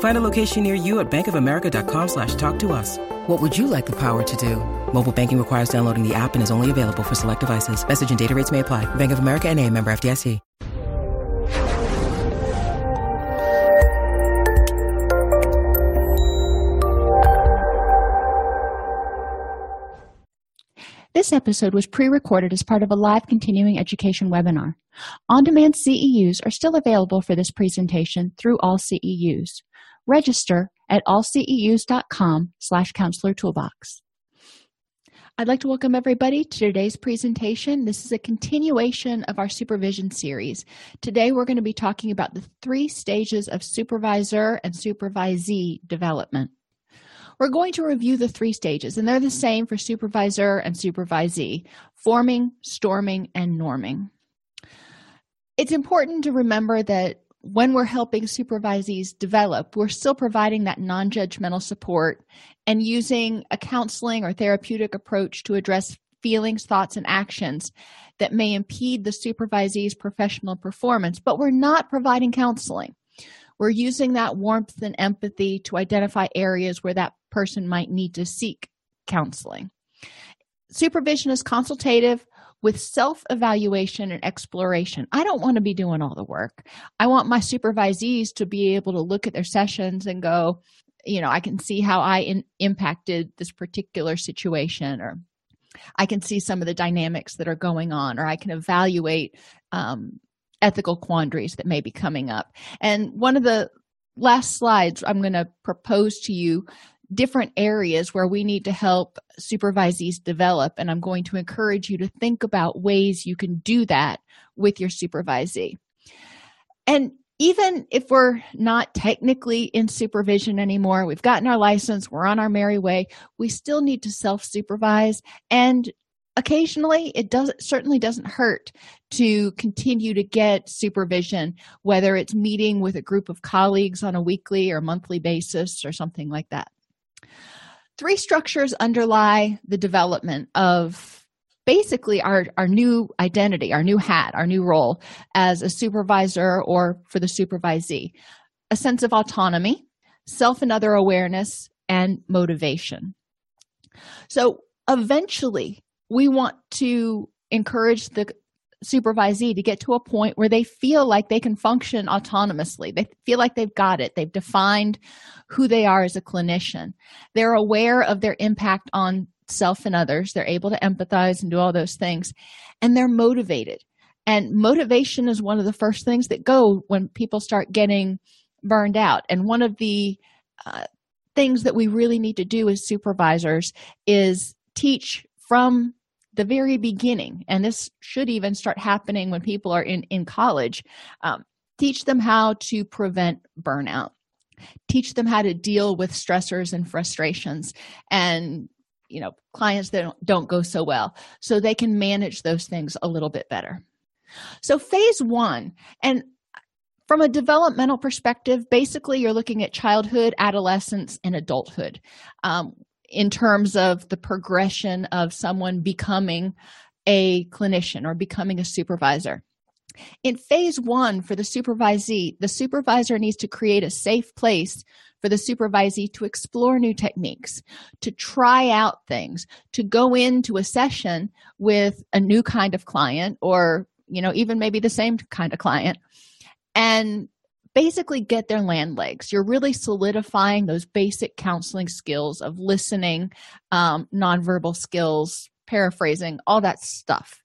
Find a location near you at bankofamerica.com slash talk to us. What would you like the power to do? Mobile banking requires downloading the app and is only available for select devices. Message and data rates may apply. Bank of America and a member FDIC. This episode was pre-recorded as part of a live continuing education webinar. On-demand CEUs are still available for this presentation through all CEUs. Register at allceus.com slash counselor toolbox. I'd like to welcome everybody to today's presentation. This is a continuation of our supervision series. Today we're going to be talking about the three stages of supervisor and supervisee development. We're going to review the three stages, and they're the same for supervisor and supervisee forming, storming, and norming. It's important to remember that when we're helping supervisees develop, we're still providing that non judgmental support and using a counseling or therapeutic approach to address feelings, thoughts, and actions that may impede the supervisee's professional performance, but we're not providing counseling. We're using that warmth and empathy to identify areas where that person might need to seek counseling. Supervision is consultative with self evaluation and exploration. I don't want to be doing all the work. I want my supervisees to be able to look at their sessions and go, you know, I can see how I in, impacted this particular situation, or I can see some of the dynamics that are going on, or I can evaluate um, ethical quandaries that may be coming up. And one of the last slides I'm going to propose to you different areas where we need to help supervisees develop and i'm going to encourage you to think about ways you can do that with your supervisee. And even if we're not technically in supervision anymore we've gotten our license we're on our merry way we still need to self-supervise and occasionally it does certainly doesn't hurt to continue to get supervision whether it's meeting with a group of colleagues on a weekly or monthly basis or something like that three structures underlie the development of basically our, our new identity, our new hat, our new role as a supervisor or for the supervisee a sense of autonomy, self and other awareness, and motivation. So eventually, we want to encourage the supervisee to get to a point where they feel like they can function autonomously. They feel like they've got it. They've defined who they are as a clinician. They're aware of their impact on self and others. They're able to empathize and do all those things. And they're motivated. And motivation is one of the first things that go when people start getting burned out. And one of the uh, things that we really need to do as supervisors is teach from the very beginning and this should even start happening when people are in in college um, teach them how to prevent burnout. Teach them how to deal with stressors and frustrations and you know clients that don't, don't go so well so they can manage those things a little bit better. So phase one and from a developmental perspective basically you're looking at childhood adolescence and adulthood. Um, in terms of the progression of someone becoming a clinician or becoming a supervisor. In phase one, for the supervisee, the supervisor needs to create a safe place for the supervisee to explore new techniques, to try out things, to go into a session with a new kind of client or, you know, even maybe the same kind of client and basically get their land legs. You're really solidifying those basic counseling skills of listening, um, nonverbal skills, paraphrasing, all that stuff.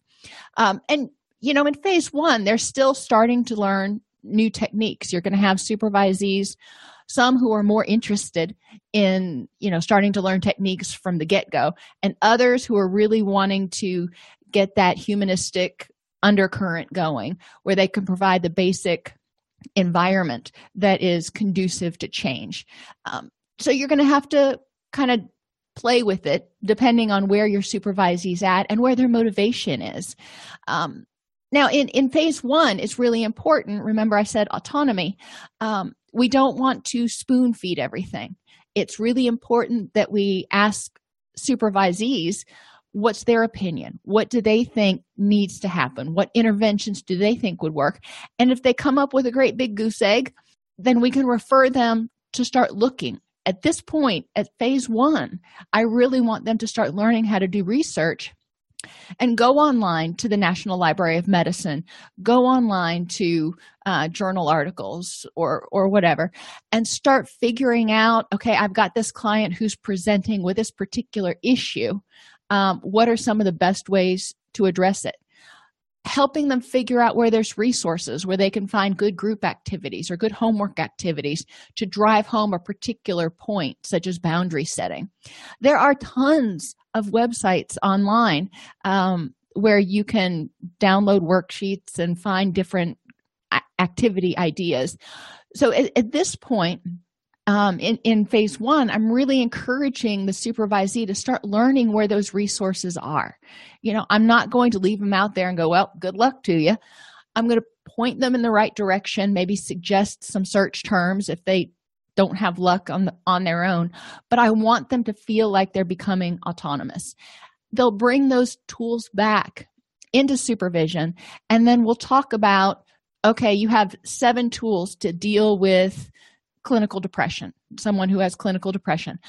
Um, and you know in phase one they're still starting to learn new techniques you're going to have supervisees some who are more interested in you know starting to learn techniques from the get-go and others who are really wanting to get that humanistic undercurrent going where they can provide the basic environment that is conducive to change. Um, so you're going to have to kind of play with it depending on where your supervisee's at and where their motivation is. Um, now in, in phase one it's really important remember i said autonomy um, we don't want to spoon feed everything. It's really important that we ask supervisees what's their opinion? What do they think needs to happen? What interventions do they think would work? And if they come up with a great big goose egg then we can refer them to start looking. At this point at phase one i really want them to start learning how to do research and go online to the national library of medicine go online to uh, journal articles or or whatever and start figuring out okay i've got this client who's presenting with this particular issue um, what are some of the best ways to address it? Helping them figure out where there's resources where they can find good group activities or good homework activities to drive home a particular point such as boundary setting. There are tons of websites online um, where you can download worksheets and find different activity ideas. So at, at this point um, in, in phase one, I'm really encouraging the supervisee to start learning where those resources are. You know, I'm not going to leave them out there and go, well, good luck to you. I'm going to point them in the right direction, maybe suggest some search terms if they don't have luck on the, on their own, but I want them to feel like they're becoming autonomous. They'll bring those tools back into supervision and then we'll talk about okay, you have seven tools to deal with clinical depression, someone who has clinical depression.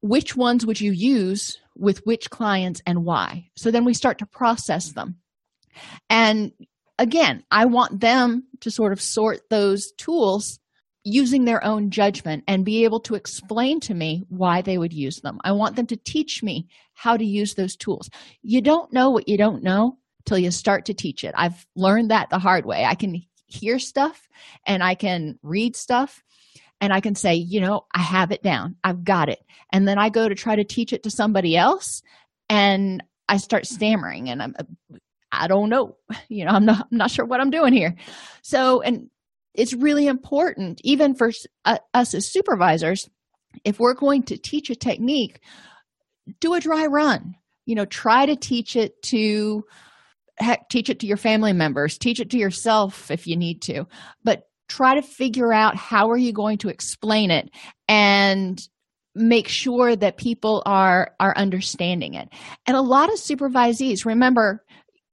Which ones would you use with which clients and why? So then we start to process them. And again, I want them to sort of sort those tools using their own judgment and be able to explain to me why they would use them. I want them to teach me how to use those tools. You don't know what you don't know till you start to teach it. I've learned that the hard way. I can hear stuff and I can read stuff and I can say, you know, I have it down. I've got it. And then I go to try to teach it to somebody else and I start stammering and I'm I don't know. You know, I'm not I'm not sure what I'm doing here. So, and it's really important even for uh, us as supervisors if we're going to teach a technique, do a dry run. You know, try to teach it to heck teach it to your family members, teach it to yourself if you need to. But try to figure out how are you going to explain it and make sure that people are are understanding it. And a lot of supervisees remember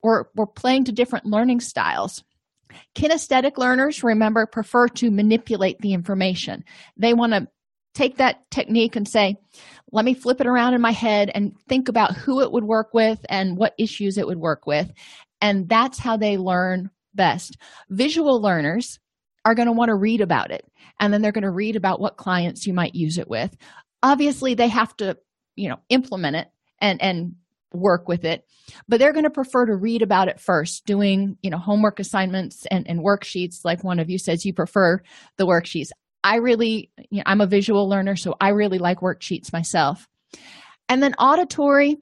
we're, we're playing to different learning styles. Kinesthetic learners remember prefer to manipulate the information. They want to take that technique and say let me flip it around in my head and think about who it would work with and what issues it would work with. And that's how they learn best. Visual learners are going to want to read about it. And then they're going to read about what clients you might use it with. Obviously they have to you know implement it and and work with it but they're going to prefer to read about it first doing you know homework assignments and, and worksheets like one of you says you prefer the worksheets. I really you know, i'm a visual learner so i really like worksheets myself. And then auditory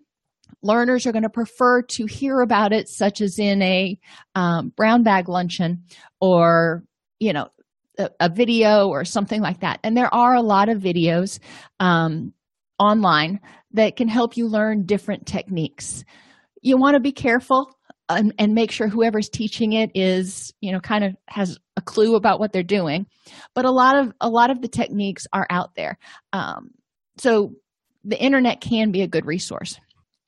learners are going to prefer to hear about it such as in a um, brown bag luncheon or you know a, a, video or something like that. And there are a lot of videos um, online that can help you learn different techniques. You want to be careful and, and make sure whoever's teaching it is you know kind of has a clue about what they're doing. But a lot of a lot of the techniques are out there. Um, so the internet can be a good resource.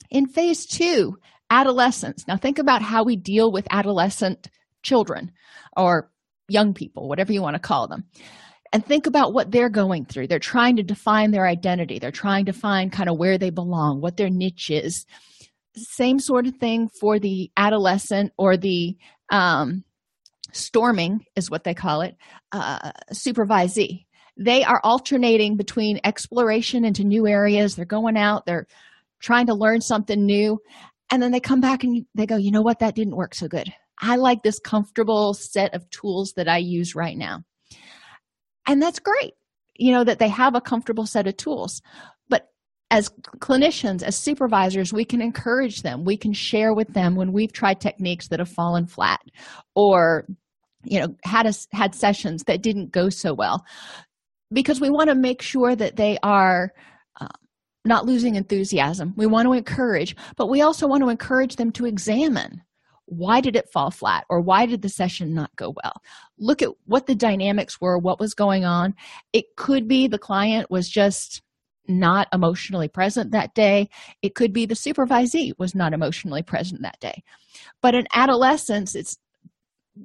In phase two adolescence. Now think about how we deal with adolescent children or young people, whatever you want to call them, and think about what they're going through. They're trying to define their identity, they're trying to find kind of where they belong, what their niche is. Same sort of thing for the adolescent or the um, storming, is what they call it, uh, supervisee. They are alternating between exploration into new areas. They're going out, they're trying to learn something new and then they come back and they go you know what that didn't work so good i like this comfortable set of tools that i use right now. And that's great you know that they have a comfortable set of tools. But as clinicians as supervisors we can encourage them. We can share with them when we've tried techniques that have fallen flat or you know had a, had sessions that didn't go so well. Because we want to make sure that they are uh, not losing enthusiasm. We want to encourage but we also want to encourage them to examine why did it fall flat or why did the session not go well? Look at what the dynamics were what was going on. It could be the client was just not emotionally present that day. It could be the supervisee was not emotionally present that day. But in adolescence it's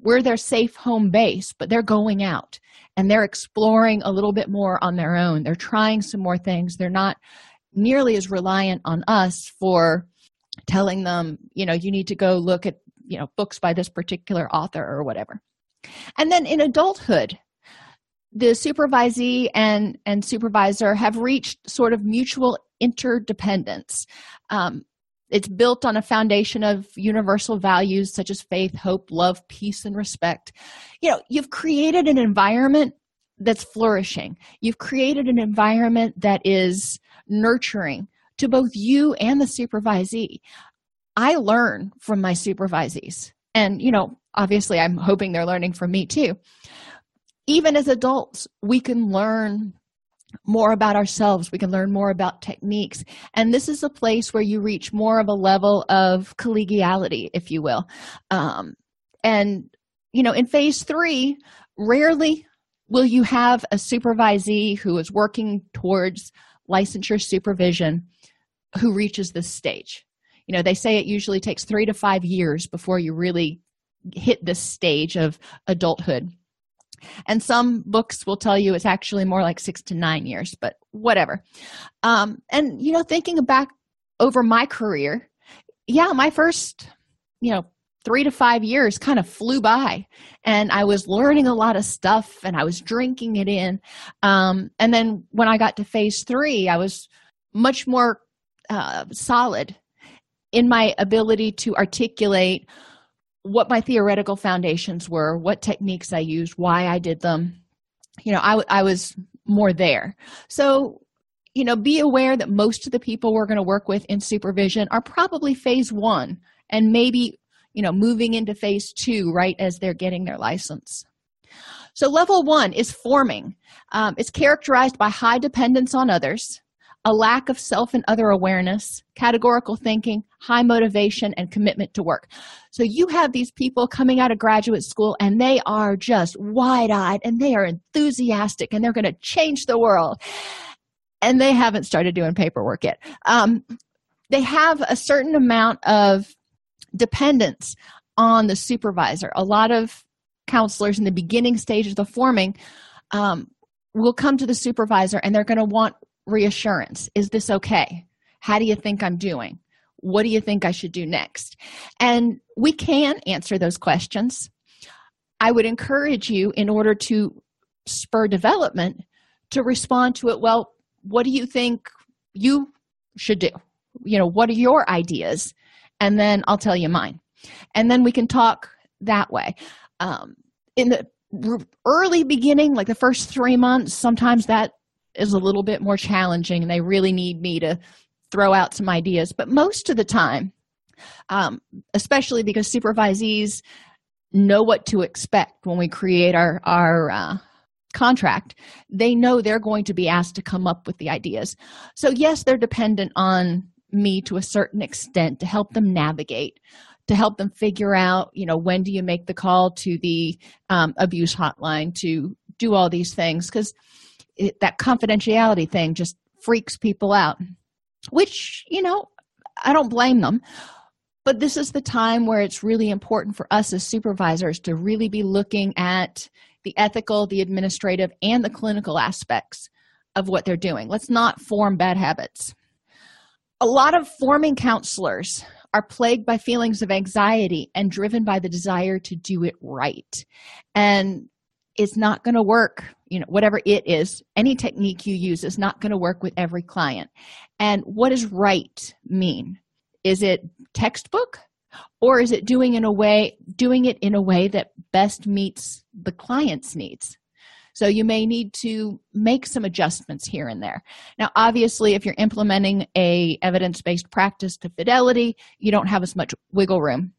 we're their safe home base but they're going out and they're exploring a little bit more on their own. They're trying some more things. They're not nearly as reliant on us for telling them you know you need to go look at you know books by this particular author or whatever. And then in adulthood the supervisee and and supervisor have reached sort of mutual interdependence. Um, it's built on a foundation of universal values such as faith hope love peace and respect. You know you've created an environment that's flourishing. You've created an environment that is nurturing to both you and the supervisee i learn from my supervisees. And you know obviously i'm hoping they're learning from me too. Even as adults we can learn more about ourselves. We can learn more about techniques. And this is a place where you reach more of a level of collegiality if you will. Um, and you know in phase three rarely will you have a supervisee who is working towards licensure supervision who reaches this stage you know they say it usually takes three to five years before you really hit this stage of adulthood. And some books will tell you it's actually more like six to nine years but whatever. Um, and you know thinking back over my career yeah my first you know three to five years kind of flew by and i was learning a lot of stuff and i was drinking it in. Um, and then when i got to phase three i was much more uh, solid in my ability to articulate what my theoretical foundations were what techniques i used why i did them. You know i, I was more there. So you know be aware that most of the people we're going to work with in supervision are probably phase one and maybe you know moving into phase two right as they're getting their license. So level one is forming. Um, it's characterized by high dependence on others a lack of self and other awareness, categorical thinking, high motivation, and commitment to work. So you have these people coming out of graduate school and they are just wide eyed and they are enthusiastic and they're going to change the world. And they haven't started doing paperwork yet. Um, they have a certain amount of dependence on the supervisor. A lot of counselors in the beginning stages of the forming um, will come to the supervisor and they're going to want reassurance. Is this okay? How do you think i'm doing? What do you think i should do next? And we can answer those questions. I would encourage you in order to spur development to respond to it well what do you think you should do? You know what are your ideas? And then i'll tell you mine. And then we can talk that way. Um, in the early beginning like the first three months sometimes that is a little bit more challenging and they really need me to throw out some ideas. But most of the time um, especially because supervisees know what to expect when we create our our uh, contract they know they're going to be asked to come up with the ideas. So yes they're dependent on me to a certain extent to help them navigate to help them figure out you know when do you make the call to the um, abuse hotline to do all these things. Because it, that confidentiality thing just freaks people out which you know i don't blame them. But this is the time where it's really important for us as supervisors to really be looking at the ethical the administrative and the clinical aspects of what they're doing. Let's not form bad habits. A lot of forming counselors are plagued by feelings of anxiety and driven by the desire to do it right. And it's not going to work you know whatever it is any technique you use is not going to work with every client. And what does right mean? Is it textbook or is it doing in a way doing it in a way that best meets the client's needs? So you may need to make some adjustments here and there. Now obviously if you're implementing a evidence-based practice to fidelity you don't have as much wiggle room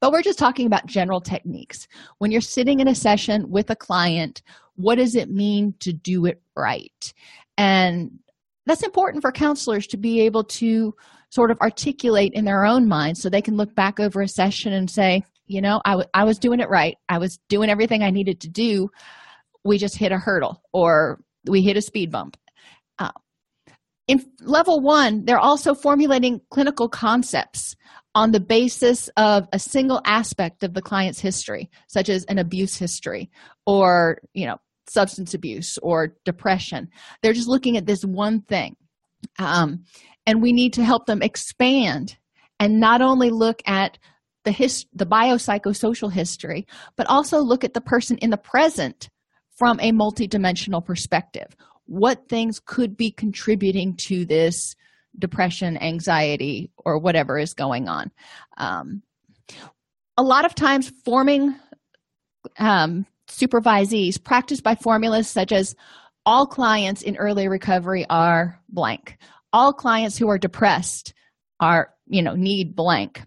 but we're just talking about general techniques. When you're sitting in a session with a client what does it mean to do it right? And that's important for counselors to be able to sort of articulate in their own mind so they can look back over a session and say you know I, w- I was doing it right. I was doing everything i needed to do. We just hit a hurdle or we hit a speed bump. Uh, in level one they're also formulating clinical concepts on the basis of a single aspect of the client's history such as an abuse history or you know substance abuse or depression. They're just looking at this one thing um, and we need to help them expand and not only look at the his the biopsychosocial history but also look at the person in the present from a multidimensional perspective. What things could be contributing to this depression anxiety or whatever is going on. Um, a lot of times forming um, supervisees practiced by formulas such as all clients in early recovery are blank. All clients who are depressed are you know need blank.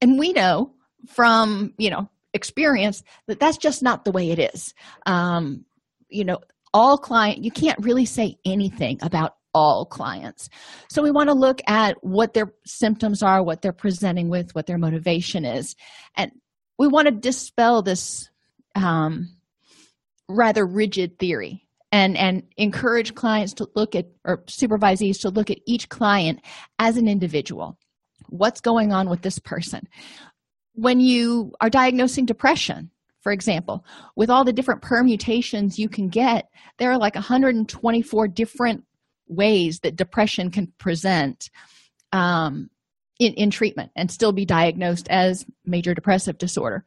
And we know from you know experience that that's just not the way it is. Um you know all client you can't really say anything about all clients. So we want to look at what their symptoms are what they're presenting with what their motivation is. And we want to dispel this um, rather rigid theory and and encourage clients to look at or supervisees to look at each client as an individual. What's going on with this person? When you are diagnosing depression for example with all the different permutations you can get there are like 124 different ways that depression can present um, in, in treatment and still be diagnosed as major depressive disorder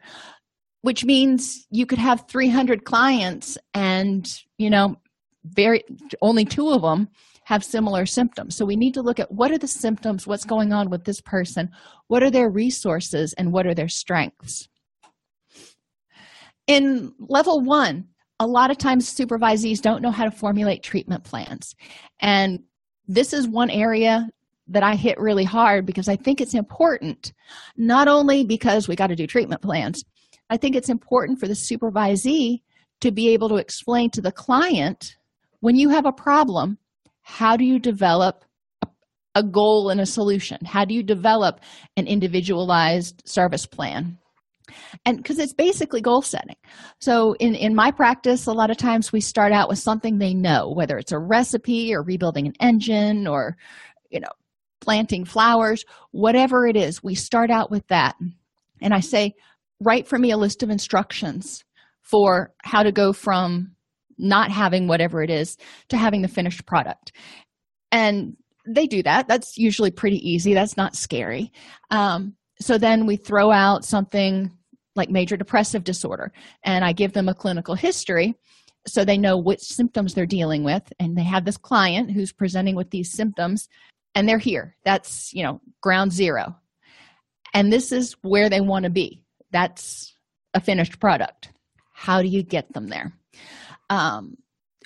which means you could have 300 clients and you know very only two of them have similar symptoms. So we need to look at what are the symptoms what's going on with this person what are their resources and what are their strengths. In level one a lot of times supervisees don't know how to formulate treatment plans and this is one area that I hit really hard because I think it's important, not only because we got to do treatment plans, I think it's important for the supervisee to be able to explain to the client when you have a problem, how do you develop a goal and a solution? How do you develop an individualized service plan? And because it's basically goal setting. So, in, in my practice, a lot of times we start out with something they know, whether it's a recipe or rebuilding an engine or, you know, planting flowers, whatever it is, we start out with that. And I say, write for me a list of instructions for how to go from not having whatever it is to having the finished product and they do that that's usually pretty easy that's not scary um, so then we throw out something like major depressive disorder and i give them a clinical history so they know which symptoms they're dealing with and they have this client who's presenting with these symptoms and they're here. That's you know ground zero. And this is where they want to be. That's a finished product. How do you get them there? Um,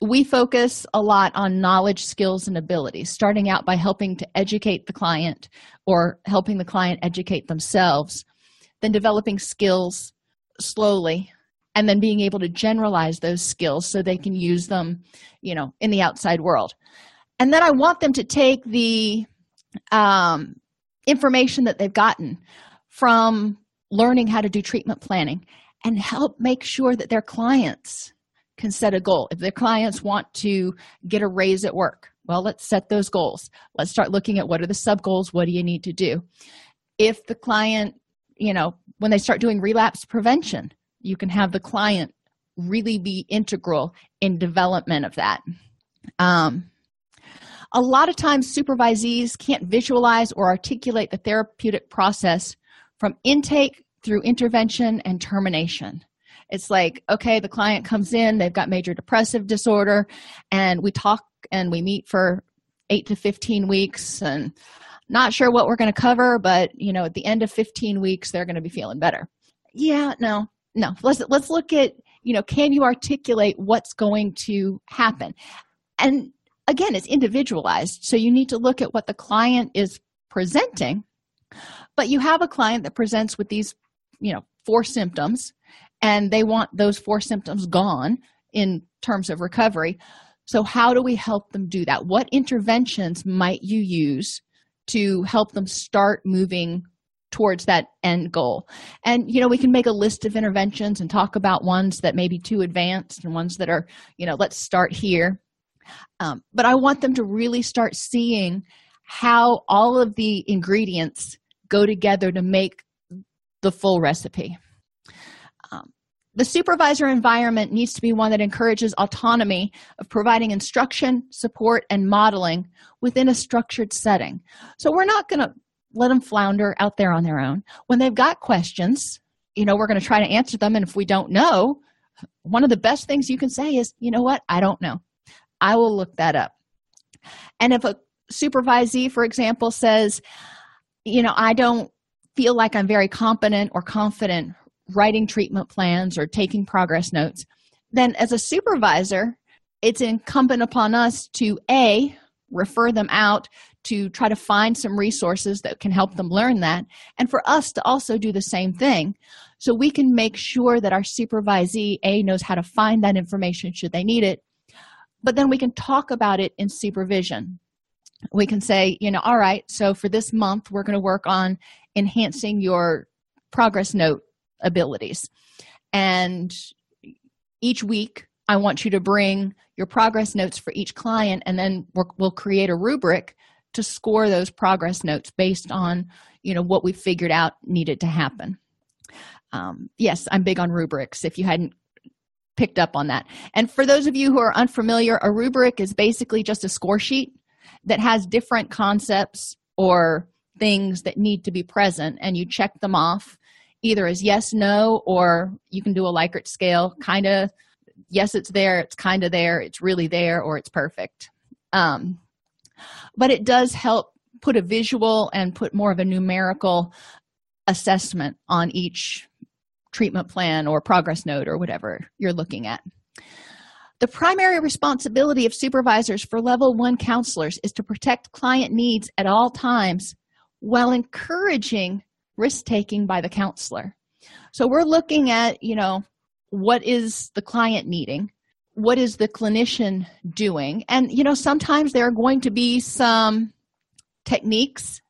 we focus a lot on knowledge skills and abilities starting out by helping to educate the client or helping the client educate themselves then developing skills slowly and then being able to generalize those skills so they can use them you know in the outside world. And then i want them to take the um, information that they've gotten from learning how to do treatment planning and help make sure that their clients can set a goal. If their clients want to get a raise at work, well, let's set those goals. Let's start looking at what are the sub goals, what do you need to do? If the client, you know, when they start doing relapse prevention, you can have the client really be integral in development of that. Um, a lot of times, supervisees can't visualize or articulate the therapeutic process from intake through intervention and termination it's like okay the client comes in they've got major depressive disorder and we talk and we meet for 8 to 15 weeks and not sure what we're going to cover but you know at the end of 15 weeks they're going to be feeling better. Yeah no no. Let's let's look at you know can you articulate what's going to happen? And again it's individualized so you need to look at what the client is presenting but you have a client that presents with these you know four symptoms and they want those four symptoms gone in terms of recovery. So how do we help them do that? What interventions might you use to help them start moving towards that end goal? And you know we can make a list of interventions and talk about ones that may be too advanced and ones that are you know let's start here. Um, but i want them to really start seeing how all of the ingredients go together to make the full recipe the supervisor environment needs to be one that encourages autonomy of providing instruction support and modeling within a structured setting. So we're not going to let them flounder out there on their own. When they've got questions you know we're going to try to answer them and if we don't know one of the best things you can say is you know what? I don't know. I will look that up. And if a supervisee for example says you know i don't feel like i'm very competent or confident writing treatment plans or taking progress notes then as a supervisor it's incumbent upon us to a refer them out to try to find some resources that can help them learn that and for us to also do the same thing so we can make sure that our supervisee a knows how to find that information should they need it but then we can talk about it in supervision. We can say you know all right so for this month we're going to work on enhancing your progress note abilities. And each week i want you to bring your progress notes for each client and then we'll create a rubric to score those progress notes based on you know what we figured out needed to happen. Um, yes i'm big on rubrics if you hadn't picked up on that. And for those of you who are unfamiliar a rubric is basically just a score sheet that has different concepts or things that need to be present and you check them off either as yes no or you can do a likert scale kind of yes it's there it's kind of there it's really there or it's perfect. Um, but it does help put a visual and put more of a numerical assessment on each treatment plan or progress note or whatever you're looking at. The primary responsibility of supervisors for level one counselors is to protect client needs at all times while encouraging risk taking by the counselor. So we're looking at, you know, what is the client needing? What is the clinician doing? And, you know, sometimes there are going to be some techniques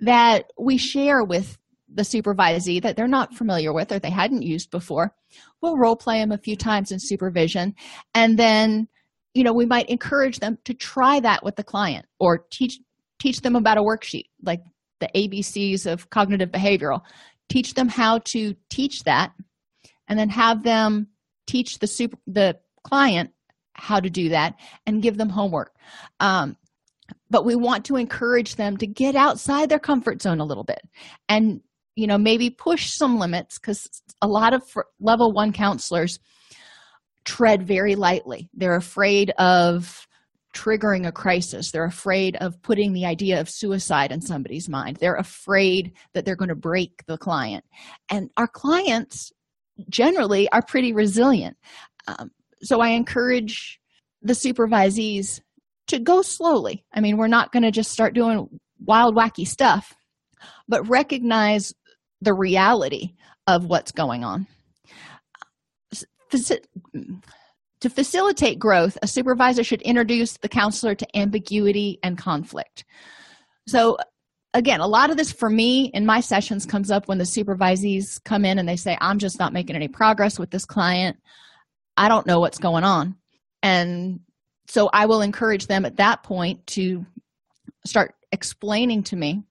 that we share with the supervisee that they're not familiar with or they hadn't used before we'll role play them a few times in supervision and then you know we might encourage them to try that with the client or teach teach them about a worksheet like the abcs of cognitive behavioral. Teach them how to teach that and then have them teach the super the client how to do that and give them homework. Um, but we want to encourage them to get outside their comfort zone a little bit and you know maybe push some limits because a lot of level one counselors tread very lightly. They're afraid of triggering a crisis. They're afraid of putting the idea of suicide in somebody's mind. They're afraid that they're going to break the client. And our clients generally are pretty resilient. Um, so i encourage the supervisees to go slowly. I mean we're not going to just start doing wild wacky stuff but recognize the reality of what's going on. To facilitate growth, a supervisor should introduce the counselor to ambiguity and conflict. So, again, a lot of this for me in my sessions comes up when the supervisees come in and they say, I'm just not making any progress with this client. I don't know what's going on. And so I will encourage them at that point to start explaining to me,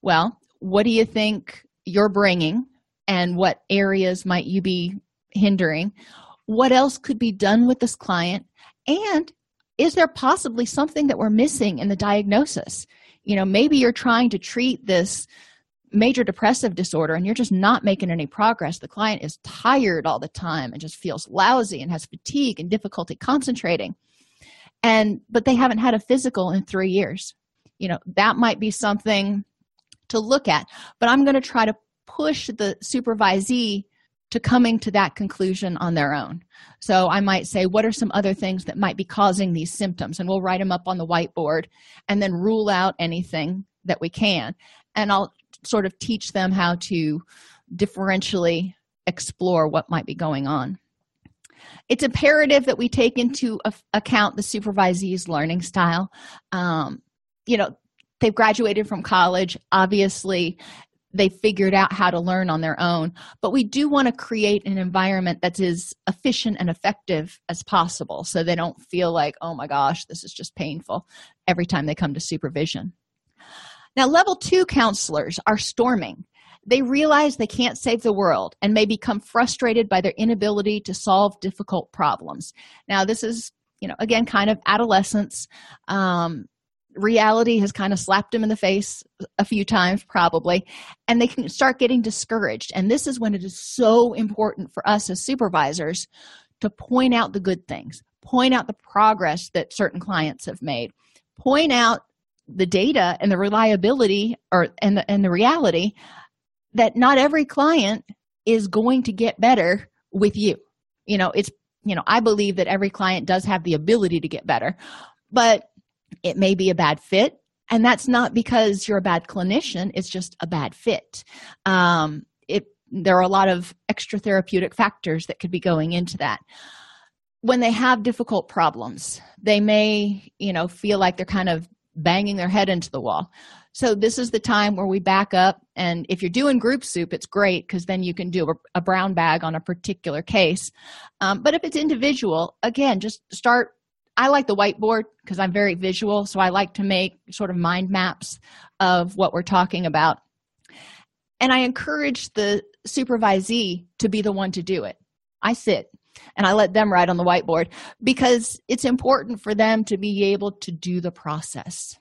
well, what do you think you're bringing and what areas might you be hindering what else could be done with this client? And is there possibly something that we're missing in the diagnosis? You know maybe you're trying to treat this major depressive disorder and you're just not making any progress. The client is tired all the time and just feels lousy and has fatigue and difficulty concentrating. And but they haven't had a physical in 3 years. You know that might be something to look at. But i'm going to try to push the supervisee to coming to that conclusion on their own. So i might say what are some other things that might be causing these symptoms? And we'll write them up on the whiteboard and then rule out anything that we can. And i'll sort of teach them how to differentially explore what might be going on. It's imperative that we take into account the supervisee's learning style. Um, you know they've graduated from college. Obviously they figured out how to learn on their own. But we do want to create an environment that's as efficient and effective as possible so they don't feel like oh my gosh this is just painful every time they come to supervision. Now level two counselors are storming. They realize they can't save the world and may become frustrated by their inability to solve difficult problems. Now this is you know again kind of adolescence um, reality has kind of slapped them in the face a few times probably and they can start getting discouraged. And this is when it is so important for us as supervisors to point out the good things point out the progress that certain clients have made point out the data and the reliability or and the, and the reality that not every client is going to get better with you. You know it's you know i believe that every client does have the ability to get better but it may be a bad fit. And that's not because you're a bad clinician. It's just a bad fit. Um, it there are a lot of extra therapeutic factors that could be going into that. When they have difficult problems they may you know feel like they're kind of banging their head into the wall. So this is the time where we back up. And if you're doing group soup it's great because then you can do a, a, brown bag on a particular case. Um, but if it's individual again just start i like the whiteboard because i'm very visual so i like to make sort of mind maps of what we're talking about. And i encourage the supervisee to be the one to do it. I sit and i let them write on the whiteboard because it's important for them to be able to do the process.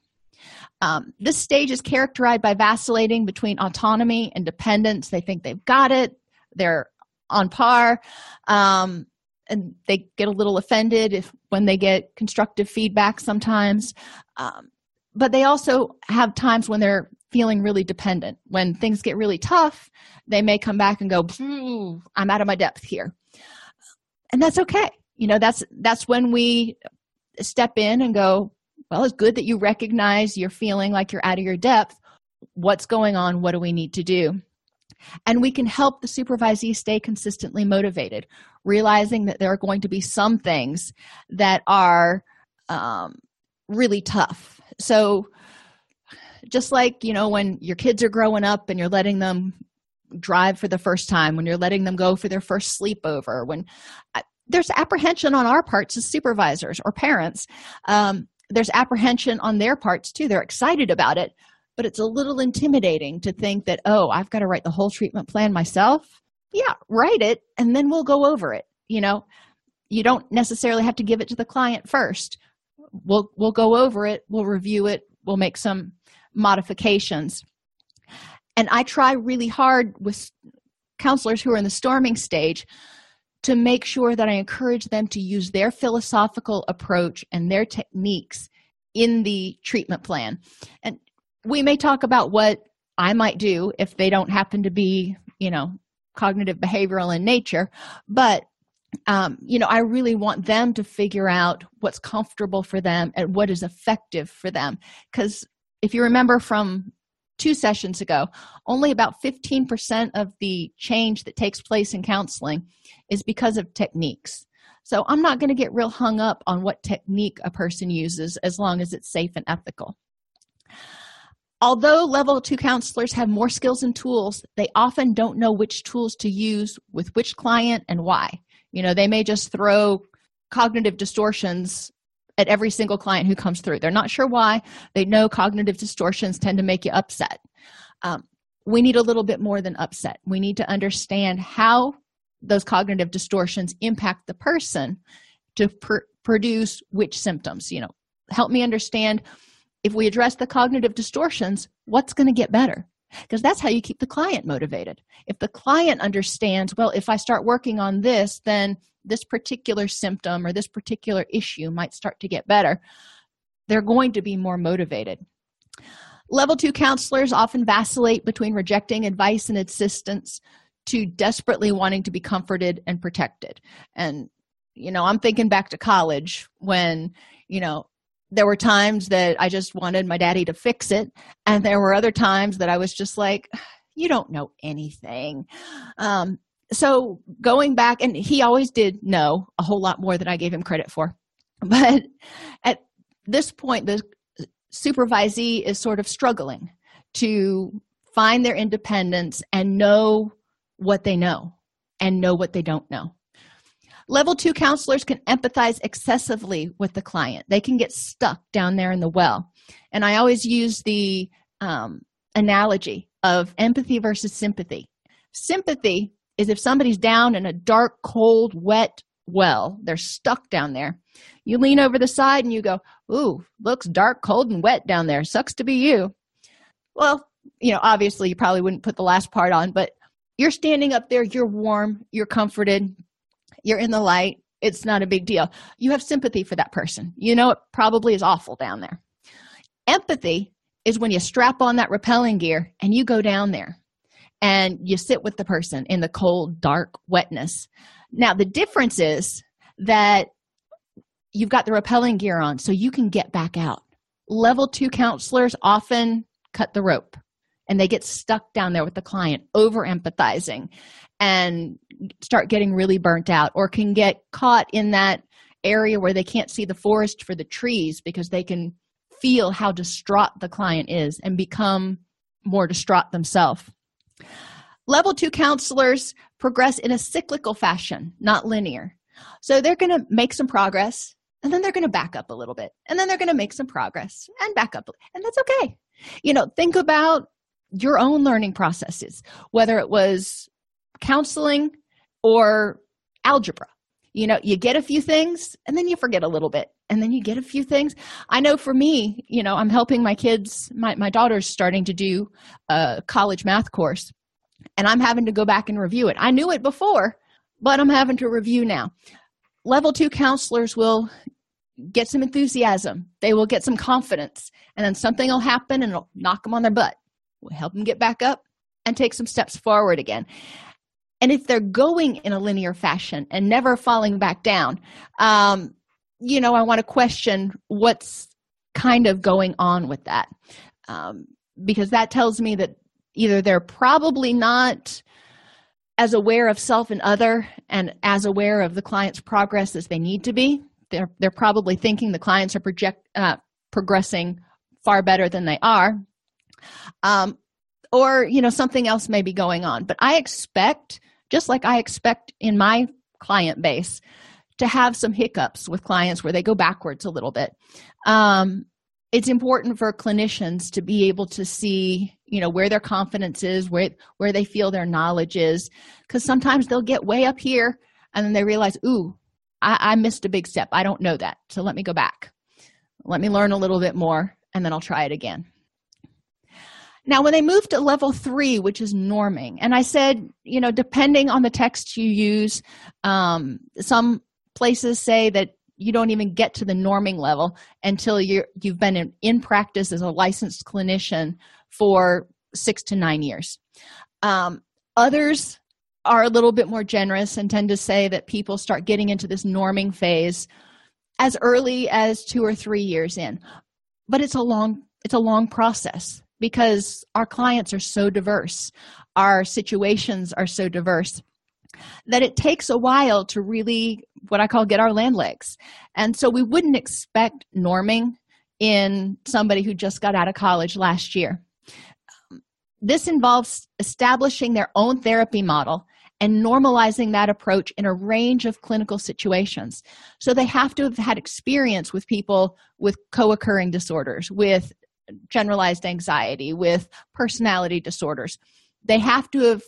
Um, this stage is characterized by vacillating between autonomy and dependence. They think they've got it, they're on par, um, and they get a little offended if when they get constructive feedback sometimes. Um, but they also have times when they're feeling really dependent. When things get really tough, they may come back and go, "I'm out of my depth here," and that's okay. You know, that's that's when we step in and go well it's good that you recognize you're feeling like you're out of your depth what's going on what do we need to do and we can help the supervisee stay consistently motivated realizing that there are going to be some things that are um, really tough. So just like you know when your kids are growing up and you're letting them drive for the first time when you're letting them go for their first sleepover when I, uh, there's apprehension on our parts as supervisors or parents. Um, there's apprehension on their parts too. They're excited about it but it's a little intimidating to think that oh i've got to write the whole treatment plan myself yeah write it and then we'll go over it you know? You don't necessarily have to give it to the client first. We'll we'll go over it we'll review it we'll make some modifications. And i try really hard with counselors who are in the storming stage to make sure that I encourage them to use their philosophical approach and their techniques in the treatment plan. And we may talk about what I might do if they don't happen to be, you know, cognitive behavioral in nature, but um, you know, I really want them to figure out what's comfortable for them and what is effective for them. Because if you remember from two sessions ago, only about 15% of the change that takes place in counseling is because of techniques. So I'm not going to get real hung up on what technique a person uses as long as it's safe and ethical. Although level two counselors have more skills and tools, they often don't know which tools to use with which client and why. You know, they may just throw cognitive distortions at every single client who comes through. They're not sure why. They know cognitive distortions tend to make you upset. Um, we need a little bit more than upset. We need to understand how those cognitive distortions impact the person to pr- produce which symptoms. You know, help me understand if we address the cognitive distortions, what's going to get better? Because that's how you keep the client motivated. If the client understands, well, if I start working on this, then this particular symptom or this particular issue might start to get better they're going to be more motivated Level two counselors often vacillate between rejecting advice and assistance to desperately wanting to be comforted and protected. And, you know, I'm thinking back to college when, you know, there were times that I just wanted my daddy to fix it. And there were other times that I was just like, you don't know anything. Um, so going back, and he always did know a whole lot more than I gave him credit for. But at this point, the supervisee is sort of struggling to find their independence and know what they know and know what they don't know. Level two counselors can empathize excessively with the client. They can get stuck down there in the well. And I always use the um, analogy of empathy versus sympathy. Sympathy is if somebody's down in a dark, cold, wet well, they're stuck down there. You lean over the side and you go, Ooh, looks dark, cold, and wet down there. Sucks to be you. Well, you know, obviously, you probably wouldn't put the last part on, but you're standing up there, you're warm, you're comforted, you're in the light. It's not a big deal. You have sympathy for that person. You know, it probably is awful down there. Empathy is when you strap on that rappelling gear and you go down there and you sit with the person in the cold, dark wetness. Now, the difference is that you've got the rappelling gear on so you can get back out. Level two counselors often cut the rope and they get stuck down there with the client, over empathizing and start getting really burnt out or can get caught in that area where they can't see the forest for the trees because they can feel how distraught the client is and become more distraught themselves. Level two counselors progress in a cyclical fashion, not linear. So they're going to make some progress and then they're going to back up a little bit and then they're going to make some progress and back up and that's okay you know think about your own learning processes whether it was counseling or algebra. You know you get a few things and then you forget a little bit and then you get a few things. I know for me you know i'm helping my kids my, my daughter's starting to do a college math course and i'm having to go back and review it. I knew it before but i'm having to review now. Level two counselors will get some enthusiasm. They will get some confidence and then something will happen and it'll knock them on their butt help them get back up and take some steps forward again. And if they're going in a linear fashion and never falling back down um, you know i want to question what's kind of going on with that. Um, because that tells me that either they're probably not as aware of self and other and as aware of the client's progress as they need to be. They're they're probably thinking the clients are project uh, progressing far better than they are um, or you know something else may be going on. But i expect just like i expect in my client base to have some hiccups with clients where they go backwards a little bit. Um, it's important for clinicians to be able to see you know where their confidence is where where they feel their knowledge is. Because sometimes they'll get way up here and then they realize ooh I, I missed a big step. I don't know that. So let me go back. Let me learn a little bit more and then i'll try it again now when they move to level three which is norming and i said you know depending on the text you use um, some places say that you don't even get to the norming level until you're you've been in, in practice as a licensed clinician for six to nine years. Um, others are a little bit more generous and tend to say that people start getting into this norming phase as early as two or three years in. But it's a long it's a long process because our clients are so diverse. Our situations are so diverse that it takes a while to really what i call get our land legs. And so we wouldn't expect norming in somebody who just got out of college last year. This involves establishing their own therapy model and normalizing that approach in a range of clinical situations. So they have to have had experience with people with co occurring disorders, with generalized anxiety, with personality disorders. They have to have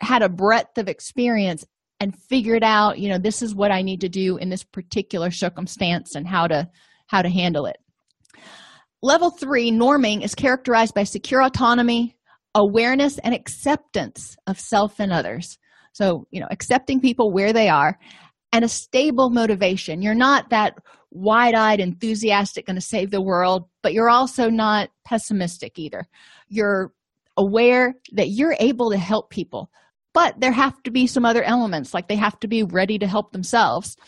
had a breadth of experience and figured out, you know, this is what I need to do in this particular circumstance and how to how to handle it. Level 3 norming is characterized by secure autonomy, awareness and acceptance of self and others. So, you know, accepting people where they are and a stable motivation. You're not that wide-eyed enthusiastic going to save the world but you're also not pessimistic either. You're aware that you're able to help people but there have to be some other elements like they have to be ready to help themselves.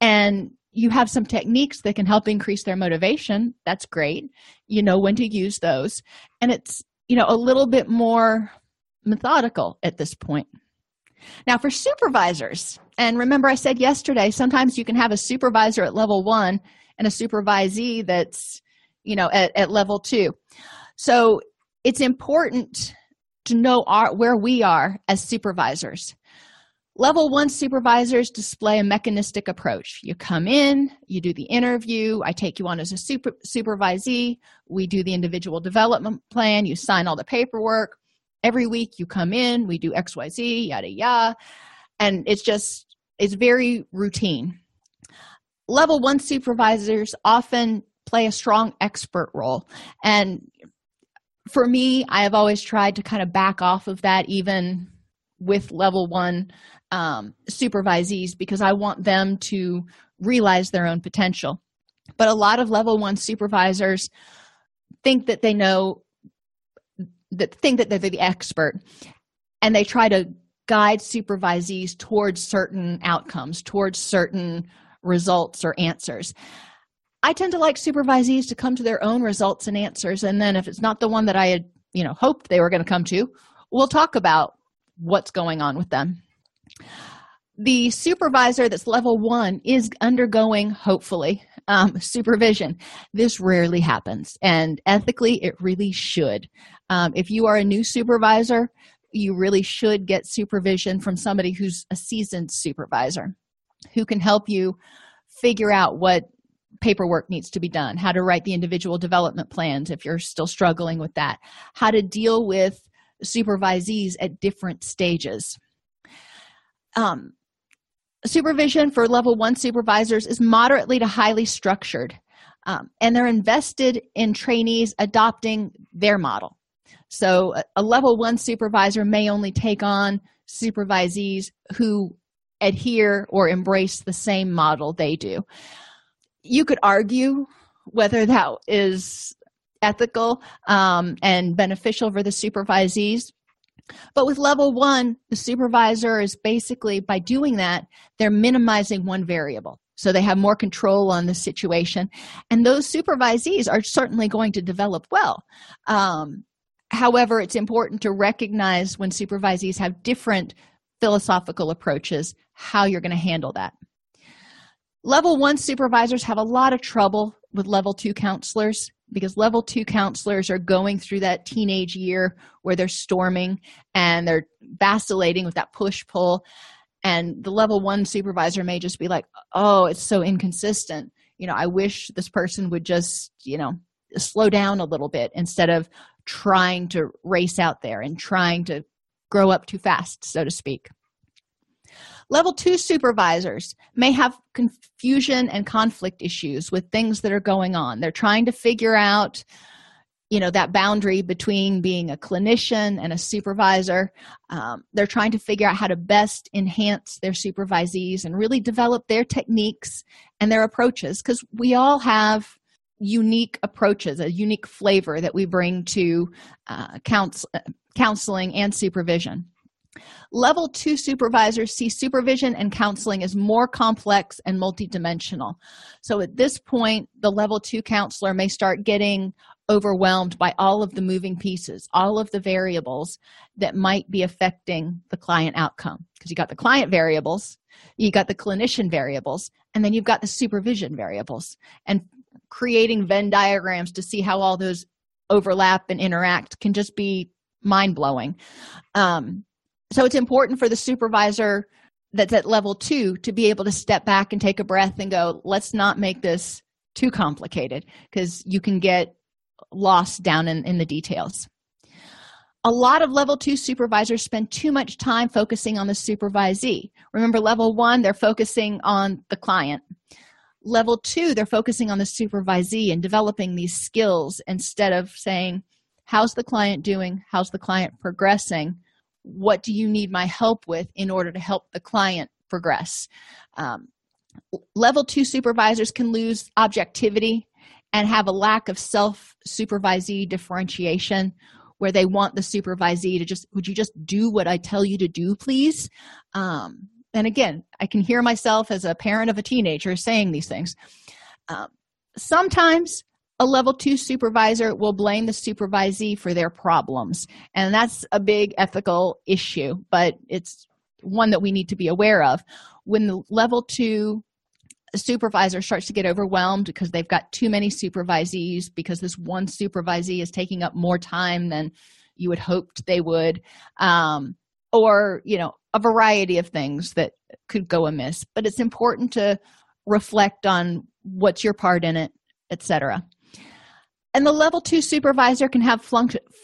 And you have some techniques that can help increase their motivation. That's great. You know when to use those. And it's you know a little bit more methodical at this point. Now for supervisors and remember i said yesterday sometimes you can have a supervisor at level one and a supervisee that's you know at, at level two. So it's important to know our, where we are as supervisors. Level one supervisors display a mechanistic approach. You come in you do the interview i take you on as a super supervisee. We do the individual development plan you sign all the paperwork. Every week you come in we do xyz yada yada. And it's just it's very routine. Level one supervisors often play a strong expert role. And for me i have always tried to kind of back off of that even with level one um, supervisees because i want them to realize their own potential. But a lot of level one supervisors think that they know that think that they're the expert and they try to guide supervisees towards certain outcomes towards certain results or answers. I tend to like supervisees to come to their own results and answers and then if it's not the one that i had you know hoped they were going to come to we'll talk about what's going on with them. The supervisor that's level one is undergoing hopefully um, supervision. This rarely happens and ethically it really should. Um, if you are a new supervisor you really should get supervision from somebody who's a seasoned supervisor who can help you figure out what paperwork needs to be done how to write the individual development plans if you're still struggling with that how to deal with supervisees at different stages. Um, supervision for level one supervisors is moderately to highly structured um, and they're invested in trainees adopting their model so a, level one supervisor may only take on supervisees who adhere or embrace the same model they do. You could argue whether that is ethical um, and beneficial for the supervisees but with level one the supervisor is basically by doing that they're minimizing one variable. So they have more control on the situation and those supervisees are certainly going to develop well. Um, however it's important to recognize when supervisees have different philosophical approaches how you're going to handle that. Level one supervisors have a lot of trouble with level two counselors because level two counselors are going through that teenage year where they're storming and they're vacillating with that push pull. And the level one supervisor may just be like oh it's so inconsistent. You know i wish this person would just you know slow down a little bit instead of trying to race out there and trying to grow up too fast so to speak. Level two supervisors may have confusion and conflict issues with things that are going on. They're trying to figure out you know that boundary between being a clinician and a supervisor. Um, they're trying to figure out how to best enhance their supervisees and really develop their techniques and their approaches because we all have unique approaches a unique flavor that we bring to uh, counsel, counseling and supervision. Level two supervisors see supervision and counseling as more complex and multidimensional. So at this point the level two counselor may start getting overwhelmed by all of the moving pieces all of the variables that might be affecting the client outcome. Because you got the client variables you got the clinician variables and then you've got the supervision variables. And creating venn diagrams to see how all those overlap and interact can just be mind-blowing. Um, so it's important for the supervisor that's at level two to be able to step back and take a breath and go let's not make this too complicated because you can get lost down in, in the details. A lot of level two supervisors spend too much time focusing on the supervisee. Remember level one they're focusing on the client level two they're focusing on the supervisee and developing these skills instead of saying how's the client doing? How's the client progressing? What do you need my help with in order to help the client progress? Um, level two supervisors can lose objectivity and have a lack of self supervisee differentiation where they want the supervisee to just would you just do what i tell you to do please? Um, and again i can hear myself as a parent of a teenager saying these things. Um, sometimes a level two supervisor will blame the supervisee for their problems. And that's a big ethical issue but it's one that we need to be aware of. When the level two supervisor starts to get overwhelmed because they've got too many supervisees because this one supervisee is taking up more time than you had hoped they would um, or you know a variety of things that could go amiss but it's important to reflect on what's your part in it etc and the level two supervisor can have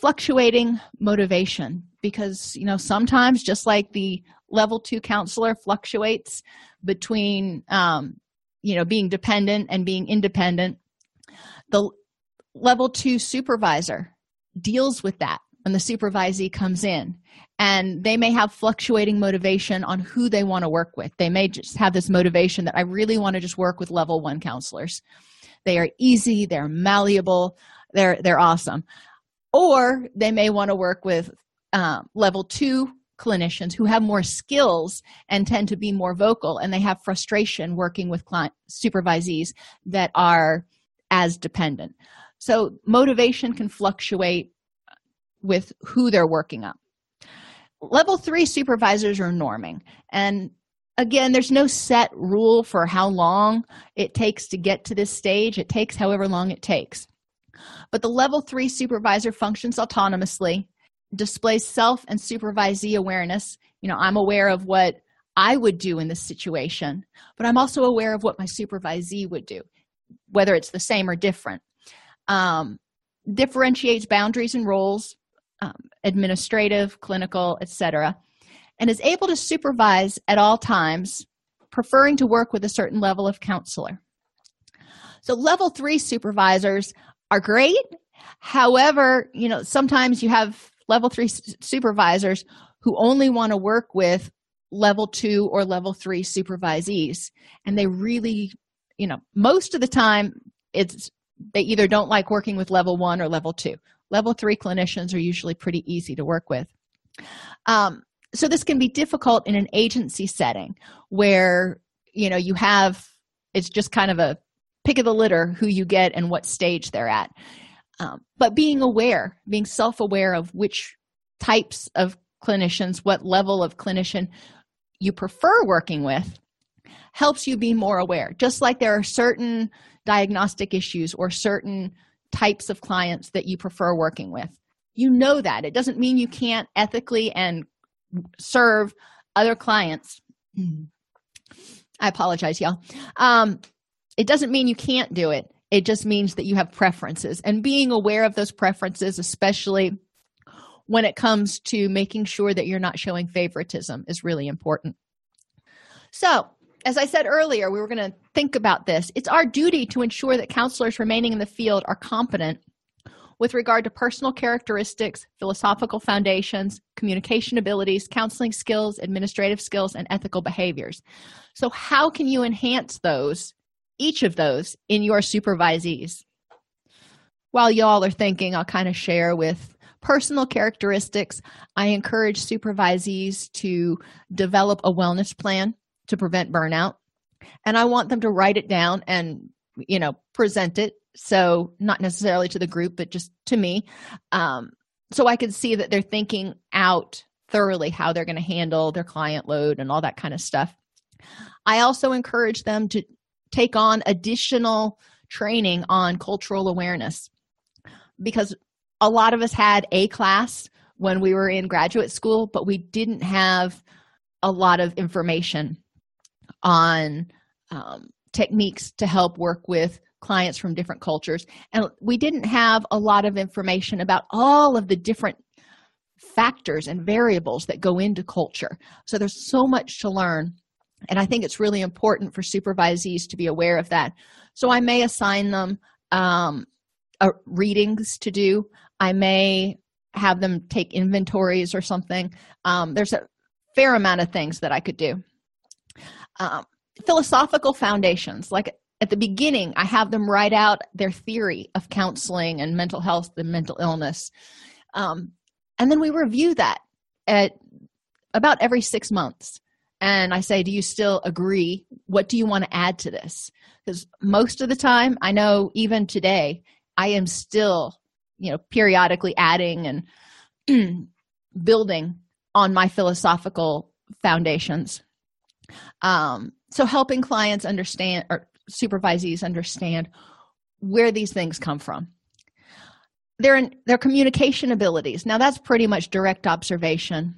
fluctuating motivation because you know sometimes just like the level two counselor fluctuates between um, you know being dependent and being independent the level two supervisor deals with that when the supervisee comes in and they may have fluctuating motivation on who they want to work with. They may just have this motivation that i really want to just work with level one counselors. They are easy they're malleable they're they're awesome. Or they may want to work with uh, level two clinicians who have more skills and tend to be more vocal and they have frustration working with client supervisees that are as dependent. So motivation can fluctuate with who they're working up level three supervisors are norming. And again there's no set rule for how long it takes to get to this stage. It takes however long it takes. But the level three supervisor functions autonomously displays self and supervisee awareness. You know i'm aware of what i would do in this situation but i'm also aware of what my supervisee would do whether it's the same or different. Um, differentiates boundaries and roles um, administrative clinical etc and is able to supervise at all times preferring to work with a certain level of counselor. So level three supervisors are great. However you know sometimes you have level three supervisors who only want to work with level two or level three supervisees and they really you know most of the time it's they either don't like working with level one or level two level three clinicians are usually pretty easy to work with. Um, so this can be difficult in an agency setting where you know you have it's just kind of a pick of the litter who you get and what stage they're at. Um, but being aware being self-aware of which types of clinicians what level of clinician you prefer working with helps you be more aware. Just like there are certain diagnostic issues or certain types of clients that you prefer working with. You know that. It doesn't mean you can't ethically and serve other clients. I apologize y'all. Um, it doesn't mean you can't do it. It just means that you have preferences. And being aware of those preferences especially when it comes to making sure that you're not showing favoritism is really important. So as i said earlier we were going to think about this. It's our duty to ensure that counselors remaining in the field are competent with regard to personal characteristics philosophical foundations communication abilities counseling skills administrative skills and ethical behaviors. So how can you enhance those each of those in your supervisees? While y'all are thinking i'll kind of share with personal characteristics i encourage supervisees to develop a wellness plan to prevent burnout. And i want them to write it down and you know present it. So not necessarily to the group but just to me um, so i can see that they're thinking out thoroughly how they're going to handle their client load and all that kind of stuff. I also encourage them to take on additional training on cultural awareness. Because a lot of us had a class when we were in graduate school but we didn't have a lot of information on um, techniques to help work with clients from different cultures. And we didn't have a lot of information about all of the different factors and variables that go into culture. So there's so much to learn and i think it's really important for supervisees to be aware of that. So i may assign them um, uh, readings to do. I may have them take inventories or something. Um, there's a fair amount of things that i could do um, philosophical foundations. Like at the beginning i have them write out their theory of counseling and mental health and mental illness. Um, and then we review that at about every six months. And i say do you still agree? What do you want to add to this? Because most of the time i know even today i am still you know periodically adding and building on my philosophical foundations um, so helping clients understand or supervisees understand where these things come from. Their their communication abilities. Now that's pretty much direct observation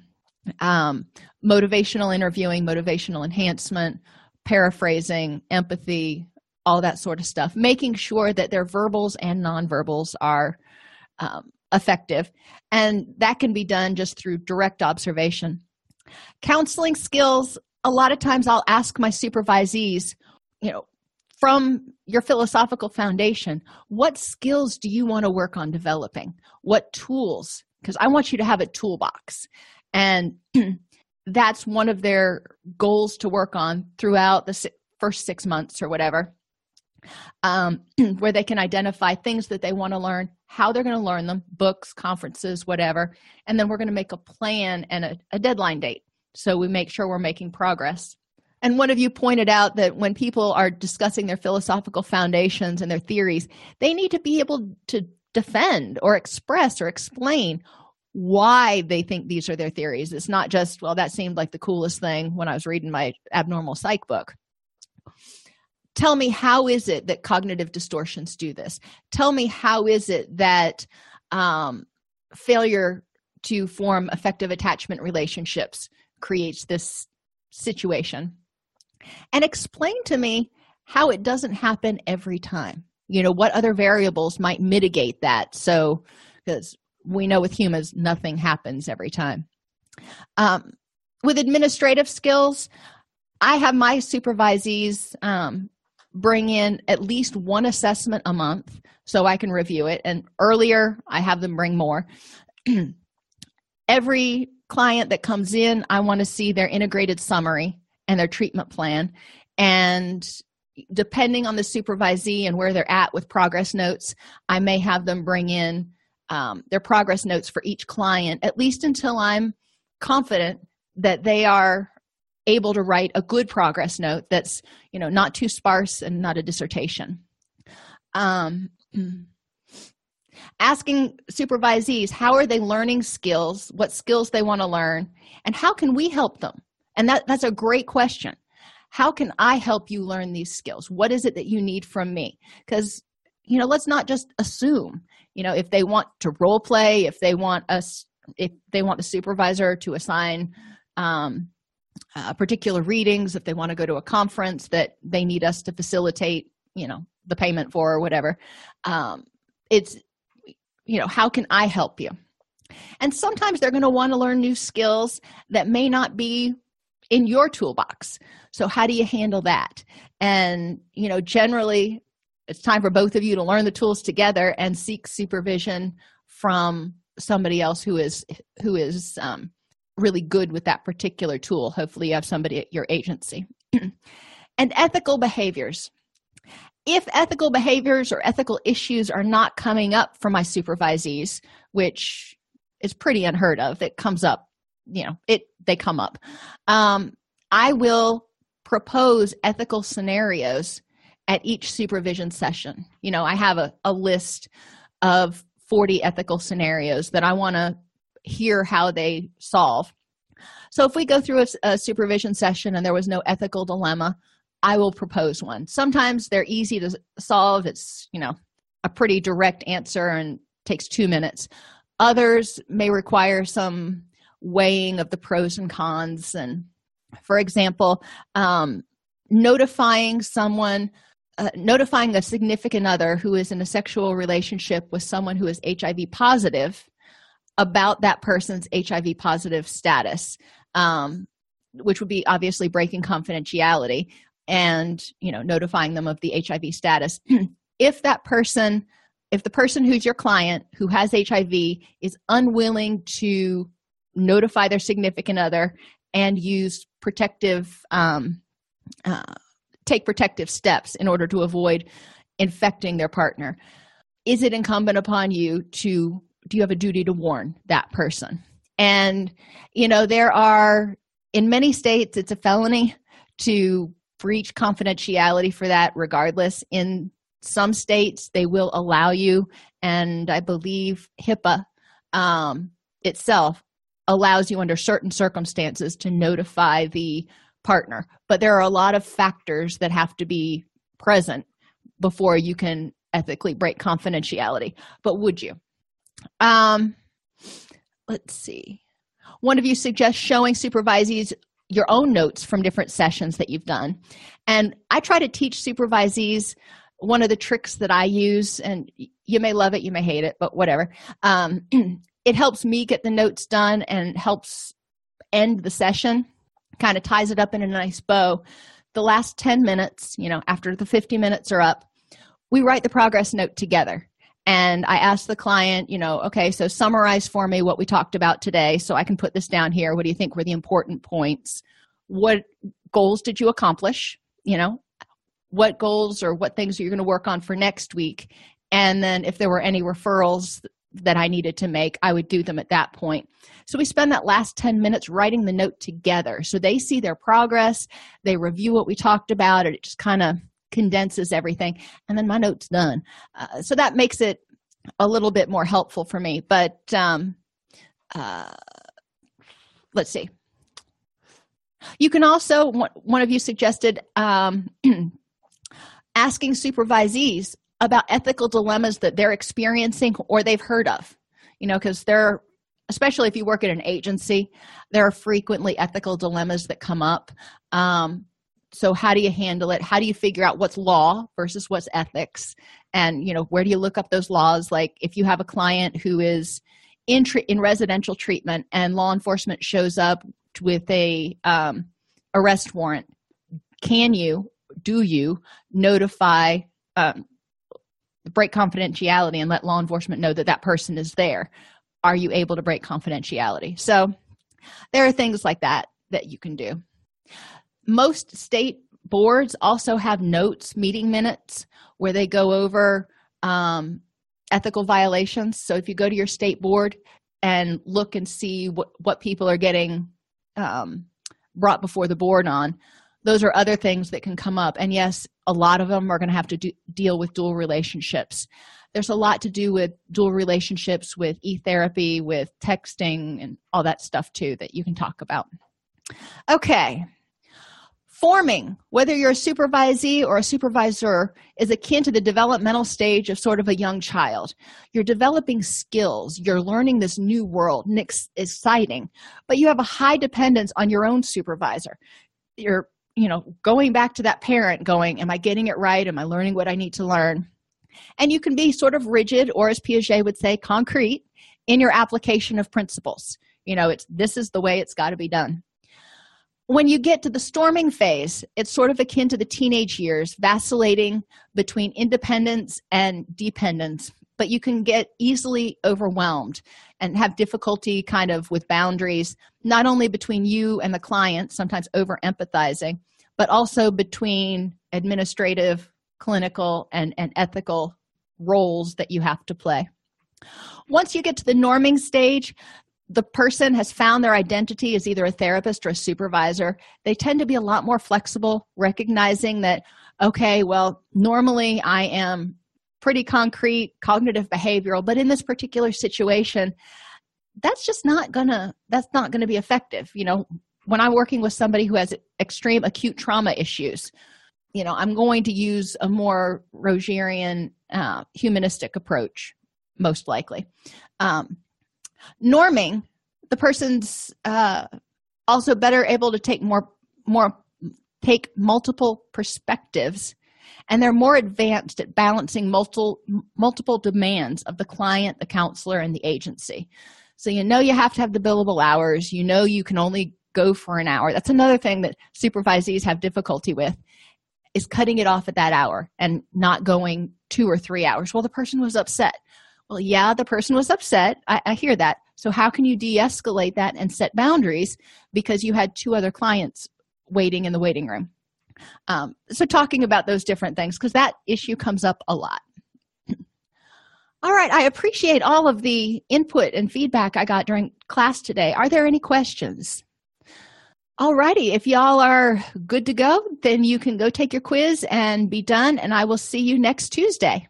um, motivational interviewing motivational enhancement paraphrasing empathy all that sort of stuff making sure that their verbals and nonverbals are um, effective. And that can be done just through direct observation. Counseling skills a lot of times i'll ask my supervisees you know from your philosophical foundation what skills do you want to work on developing? What tools? Because i want you to have a toolbox. And that's one of their goals to work on throughout the first six months or whatever um, where they can identify things that they want to learn how they're going to learn them books conferences whatever and then we're going to make a plan and a, a deadline date so we make sure we're making progress. And one of you pointed out that when people are discussing their philosophical foundations and their theories they need to be able to defend or express or explain why they think these are their theories. It's not just well that seemed like the coolest thing when i was reading my abnormal psych book. Tell me how is it that cognitive distortions do this? Tell me how is it that um, failure to form effective attachment relationships creates this situation and explain to me how it doesn't happen every time you know what other variables might mitigate that so because we know with humans nothing happens every time um, with administrative skills i have my supervisees um, bring in at least one assessment a month so I can review it. And earlier, I have them bring more. Every client that comes in, I want to see their integrated summary and their treatment plan. And depending on the supervisee and where they're at with progress notes, I may have them bring in um, their progress notes for each client, at least until I'm confident that they are able to write a good progress note that's you know not too sparse and not a dissertation um, asking supervisees how are they learning skills what skills they want to learn and how can we help them? And that, that's a great question. How can i help you learn these skills? What is it that you need from me? Because you know let's not just assume you know if they want to role play if they want us if they want the supervisor to assign um, uh, particular readings if they want to go to a conference that they need us to facilitate you know the payment for or whatever um, it's you know how can i help you? And sometimes they're going to want to learn new skills that may not be in your toolbox. So how do you handle that? And you know generally it's time for both of you to learn the tools together and seek supervision from somebody else who is who is um, really good with that particular tool. Hopefully you have somebody at your agency. And ethical behaviors if ethical behaviors or ethical issues are not coming up for my supervisees which is pretty unheard of it comes up you know it they come up um, i will propose ethical scenarios at each supervision session. You know i have a, a list of 40 ethical scenarios that i want to hear how they solve. So if we go through a, a, supervision session and there was no ethical dilemma i will propose one. Sometimes they're easy to solve. It's you know a pretty direct answer and takes two minutes. Others may require some weighing of the pros and cons. And for example um, notifying someone uh, notifying a significant other who is in a sexual relationship with someone who is hiv positive about that person's hiv positive status um, which would be obviously breaking confidentiality and you know notifying them of the hiv status. If that person if the person who's your client who has hiv is unwilling to notify their significant other and use protective um, uh, take protective steps in order to avoid infecting their partner is it incumbent upon you to do you have a duty to warn that person? And you know there are in many states it's a felony to breach confidentiality for that regardless. In some states they will allow you and i believe hipaa um, itself allows you under certain circumstances to notify the partner. But there are a lot of factors that have to be present before you can ethically break confidentiality. But would you? Um let's see. One of you suggests showing supervisees your own notes from different sessions that you've done. And i try to teach supervisees one of the tricks that i use and you may love it you may hate it but whatever. Um, it helps me get the notes done and helps end the session kind of ties it up in a nice bow. The last 10 minutes you know after the 50 minutes are up we write the progress note together and i ask the client you know okay so summarize for me what we talked about today so i can put this down here what do you think were the important points what goals did you accomplish you know what goals or what things are you going to work on for next week and then if there were any referrals that I needed to make, I would do them at that point. So we spend that last 10 minutes writing the note together. So they see their progress, they review what we talked about, and it just kind of condenses everything. And then my note's done. Uh, so that makes it a little bit more helpful for me. But um, uh, let's see. You can also, one of you suggested um, asking supervisees about ethical dilemmas that they're experiencing or they've heard of you know because they're especially if you work at an agency there are frequently ethical dilemmas that come up um, so how do you handle it? How do you figure out what's law versus what's ethics? And you know where do you look up those laws? Like if you have a client who is in tre- in residential treatment and law enforcement shows up with a um, arrest warrant can you do you notify um, break confidentiality and let law enforcement know that that person is there? Are you able to break confidentiality? So there are things like that that you can do most state boards also have notes meeting minutes where they go over um, ethical violations. So if you go to your state board and look and see what, what people are getting um, brought before the board on those are other things that can come up. And yes a lot of them are going to have to do, deal with dual relationships. There's a lot to do with dual relationships with e-therapy with texting and all that stuff too that you can talk about. Okay forming whether you're a supervisee or a supervisor is akin to the developmental stage of sort of a young child. You're developing skills. You're learning this new world. And it's exciting but you have a high dependence on your own supervisor. You're you know going back to that parent going am i getting it right? Am i learning what i need to learn? And you can be sort of rigid or as piaget would say concrete in your application of principles. You know it's this is the way it's got to be done when you get to the storming phase it's sort of akin to the teenage years vacillating between independence and dependence but you can get easily overwhelmed and have difficulty kind of with boundaries not only between you and the client sometimes over empathizing but also between administrative clinical and, and ethical roles that you have to play. Once you get to the norming stage the person has found their identity as either a therapist or a supervisor they tend to be a lot more flexible recognizing that okay well normally i am pretty concrete cognitive behavioral but in this particular situation that's just not gonna that's not gonna be effective. You know when i'm working with somebody who has extreme acute trauma issues you know i'm going to use a more rogerian uh, humanistic approach most likely. Um, norming the person's uh, also better able to take more more take multiple perspectives. And they're more advanced at balancing multiple multiple demands of the client the counselor and the agency. So you know you have to have the billable hours. You know you can only go for an hour. That's another thing that supervisees have difficulty with is cutting it off at that hour and not going two or three hours. Well the person was upset well yeah the person was upset i, I hear that so how can you de-escalate that and set boundaries because you had two other clients waiting in the waiting room Um, so, talking about those different things, because that issue comes up a lot. All right, I appreciate all of the input and feedback I got during class today. Are there any questions? All righty, if y'all are good to go, then you can go take your quiz and be done, and I will see you next Tuesday.